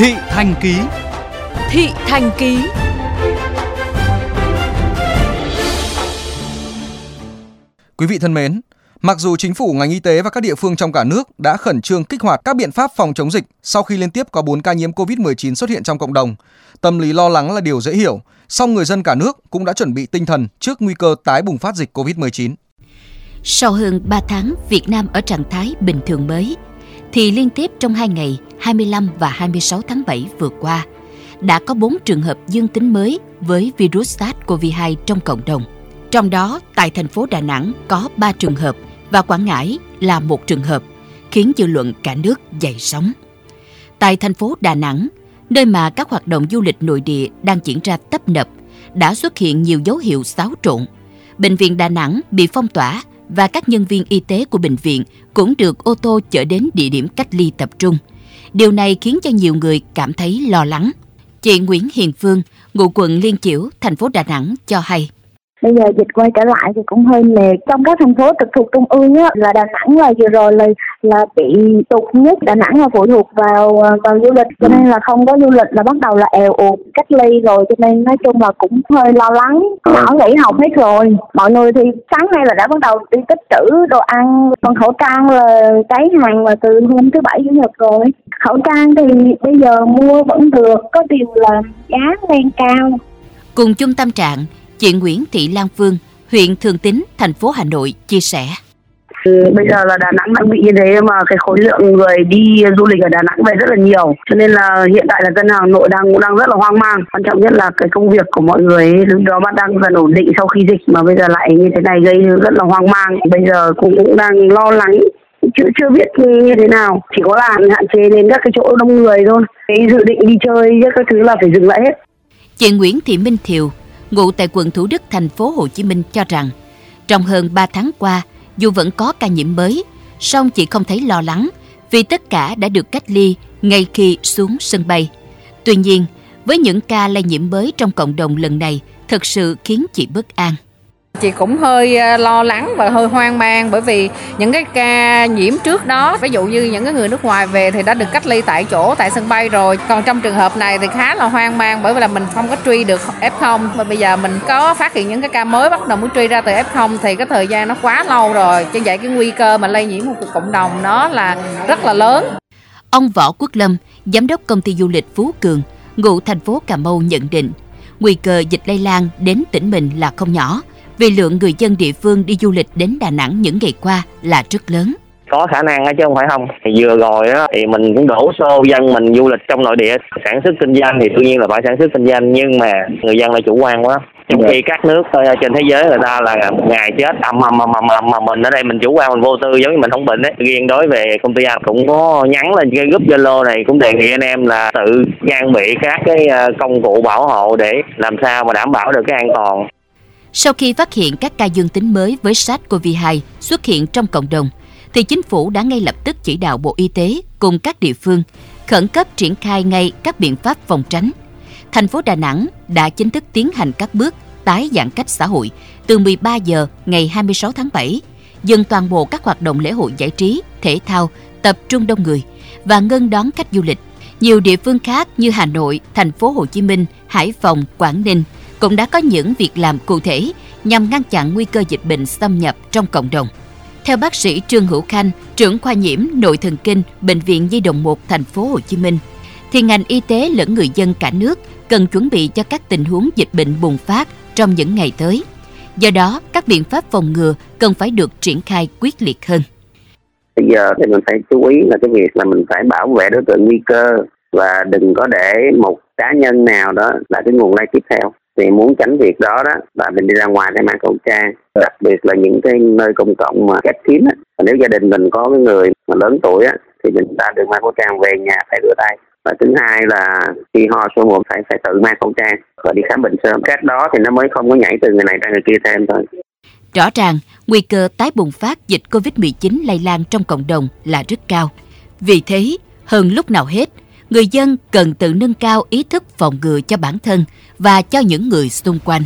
Thị Thành Ký Thị Thành Ký Quý vị thân mến, mặc dù chính phủ, ngành y tế và các địa phương trong cả nước đã khẩn trương kích hoạt các biện pháp phòng chống dịch sau khi liên tiếp có 4 ca nhiễm COVID-19 xuất hiện trong cộng đồng, tâm lý lo lắng là điều dễ hiểu, song người dân cả nước cũng đã chuẩn bị tinh thần trước nguy cơ tái bùng phát dịch COVID-19. Sau hơn 3 tháng Việt Nam ở trạng thái bình thường mới, thì liên tiếp trong hai ngày 25 và 26 tháng 7 vừa qua, đã có 4 trường hợp dương tính mới với virus SARS-CoV-2 trong cộng đồng. Trong đó, tại thành phố Đà Nẵng có 3 trường hợp và Quảng Ngãi là một trường hợp, khiến dư luận cả nước dậy sóng. Tại thành phố Đà Nẵng, nơi mà các hoạt động du lịch nội địa đang diễn ra tấp nập, đã xuất hiện nhiều dấu hiệu xáo trộn. Bệnh viện Đà Nẵng bị phong tỏa và các nhân viên y tế của bệnh viện cũng được ô tô chở đến địa điểm cách ly tập trung. Điều này khiến cho nhiều người cảm thấy lo lắng. Chị Nguyễn Hiền Phương, ngụ quận Liên Chiểu, thành phố Đà Nẵng cho hay. Bây giờ dịch quay trở lại thì cũng hơi mệt. Trong các thành phố trực thuộc trung ương á, là Đà Nẵng là vừa rồi là là bị tụt nhất. Đà Nẵng là phụ thuộc vào vào du lịch cho nên là không có du lịch là bắt đầu là èo ụt cách ly rồi cho nên nói chung là cũng hơi lo lắng. Nhỏ nghỉ học hết rồi. Mọi người thì sáng nay là đã bắt đầu đi tích trữ đồ ăn. Còn khẩu trang là cháy hàng là từ hôm thứ bảy chủ nhật rồi. Khẩu trang thì bây giờ mua vẫn được, có điều là giá lên cao. Cùng chung tâm trạng, chị Nguyễn Thị Lan Phương, huyện Thường Tín, thành phố Hà Nội chia sẻ. Ừ, bây giờ là Đà Nẵng đang bị như thế mà cái khối lượng người đi du lịch ở Đà Nẵng về rất là nhiều. Cho nên là hiện tại là dân Hà Nội đang cũng đang rất là hoang mang. Quan trọng nhất là cái công việc của mọi người lúc đó bắt đang dần ổn định sau khi dịch mà bây giờ lại như thế này gây rất là hoang mang. Bây giờ cũng, cũng đang lo lắng chưa chưa biết như thế nào. Chỉ có là hạn chế đến các cái chỗ đông người thôi. Cái dự định đi chơi các thứ là phải dừng lại hết. Chị Nguyễn Thị Minh Thiều ngụ tại quận Thủ Đức thành phố Hồ Chí Minh cho rằng trong hơn 3 tháng qua dù vẫn có ca nhiễm mới, song chị không thấy lo lắng vì tất cả đã được cách ly ngay khi xuống sân bay. Tuy nhiên, với những ca lây nhiễm mới trong cộng đồng lần này thật sự khiến chị bất an. Chị cũng hơi ờ, lo lắng và hơi hoang mang bởi vì những cái ca nhiễm trước đó, ví dụ như những cái người nước ngoài về thì đã được cách ly tại chỗ tại sân bay rồi. Còn trong trường hợp này thì khá là hoang mang bởi vì là mình không có truy được F0 và bây giờ mình có phát hiện những cái ca mới bắt đầu muốn truy ra từ F0 thì cái thời gian nó quá lâu rồi. Cho vậy cái nguy cơ mà lây nhiễm một cộng đồng nó là rất là lớn. Ông Võ Quốc Lâm, giám đốc công ty du lịch Phú Cường, ngụ thành phố Cà Mau nhận định, nguy cơ dịch lây lan đến tỉnh mình là không nhỏ vì lượng người dân địa phương đi du lịch đến Đà Nẵng những ngày qua là rất lớn. Có khả năng chứ không phải không. Thì vừa rồi đó, thì mình cũng đổ xô dân mình du lịch trong nội địa sản xuất kinh doanh thì đương nhiên là phải sản xuất kinh doanh nhưng mà người dân lại chủ quan quá. Trong khi các nước ờ, trên thế giới người ta là một ngày chết à, âm âm âm âm mà mình ở đây mình chủ quan mình vô tư giống như mình không bệnh ấy. Riêng đối về công ty anh cũng có nhắn lên cái group zalo này cũng đề nghị anh em là tự trang bị các cái ờ, công cụ bảo hộ để làm sao mà đảm bảo được cái an toàn sau khi phát hiện các ca dương tính mới với SARS-CoV-2 xuất hiện trong cộng đồng, thì chính phủ đã ngay lập tức chỉ đạo Bộ Y tế cùng các địa phương khẩn cấp triển khai ngay các biện pháp phòng tránh. Thành phố Đà Nẵng đã chính thức tiến hành các bước tái giãn cách xã hội từ 13 giờ ngày 26 tháng 7, dừng toàn bộ các hoạt động lễ hội giải trí, thể thao, tập trung đông người và ngân đón khách du lịch. Nhiều địa phương khác như Hà Nội, thành phố Hồ Chí Minh, Hải Phòng, Quảng Ninh cũng đã có những việc làm cụ thể nhằm ngăn chặn nguy cơ dịch bệnh xâm nhập trong cộng đồng. Theo bác sĩ Trương Hữu Khanh, trưởng khoa nhiễm nội thần kinh Bệnh viện Di đồng 1 thành phố Hồ Chí Minh, thì ngành y tế lẫn người dân cả nước cần chuẩn bị cho các tình huống dịch bệnh bùng phát trong những ngày tới. Do đó, các biện pháp phòng ngừa cần phải được triển khai quyết liệt hơn. Bây giờ thì mình phải chú ý là cái việc là mình phải bảo vệ đối tượng nguy cơ và đừng có để một cá nhân nào đó là cái nguồn lây tiếp theo thì muốn tránh việc đó đó là mình đi ra ngoài phải mang khẩu trang. Đặc biệt là những cái nơi công cộng mà khép kín á. Và nếu gia đình mình có cái người mà lớn tuổi á thì mình ta được mang khẩu trang về nhà phải rửa tay. Và thứ hai là khi ho số một phải phải tự mang khẩu trang và đi khám bệnh sớm. Cách đó thì nó mới không có nhảy từ người này sang người kia thêm thôi. Rõ ràng, nguy cơ tái bùng phát dịch COVID-19 lây lan trong cộng đồng là rất cao. Vì thế, hơn lúc nào hết, người dân cần tự nâng cao ý thức phòng ngừa cho bản thân và cho những người xung quanh.